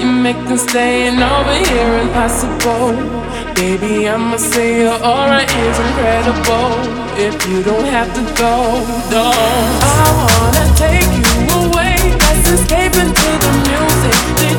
You make them staying over here impossible. Baby, I'ma say your aura is incredible. If you don't have to go, no. I wanna take you away. Let's escape into the music.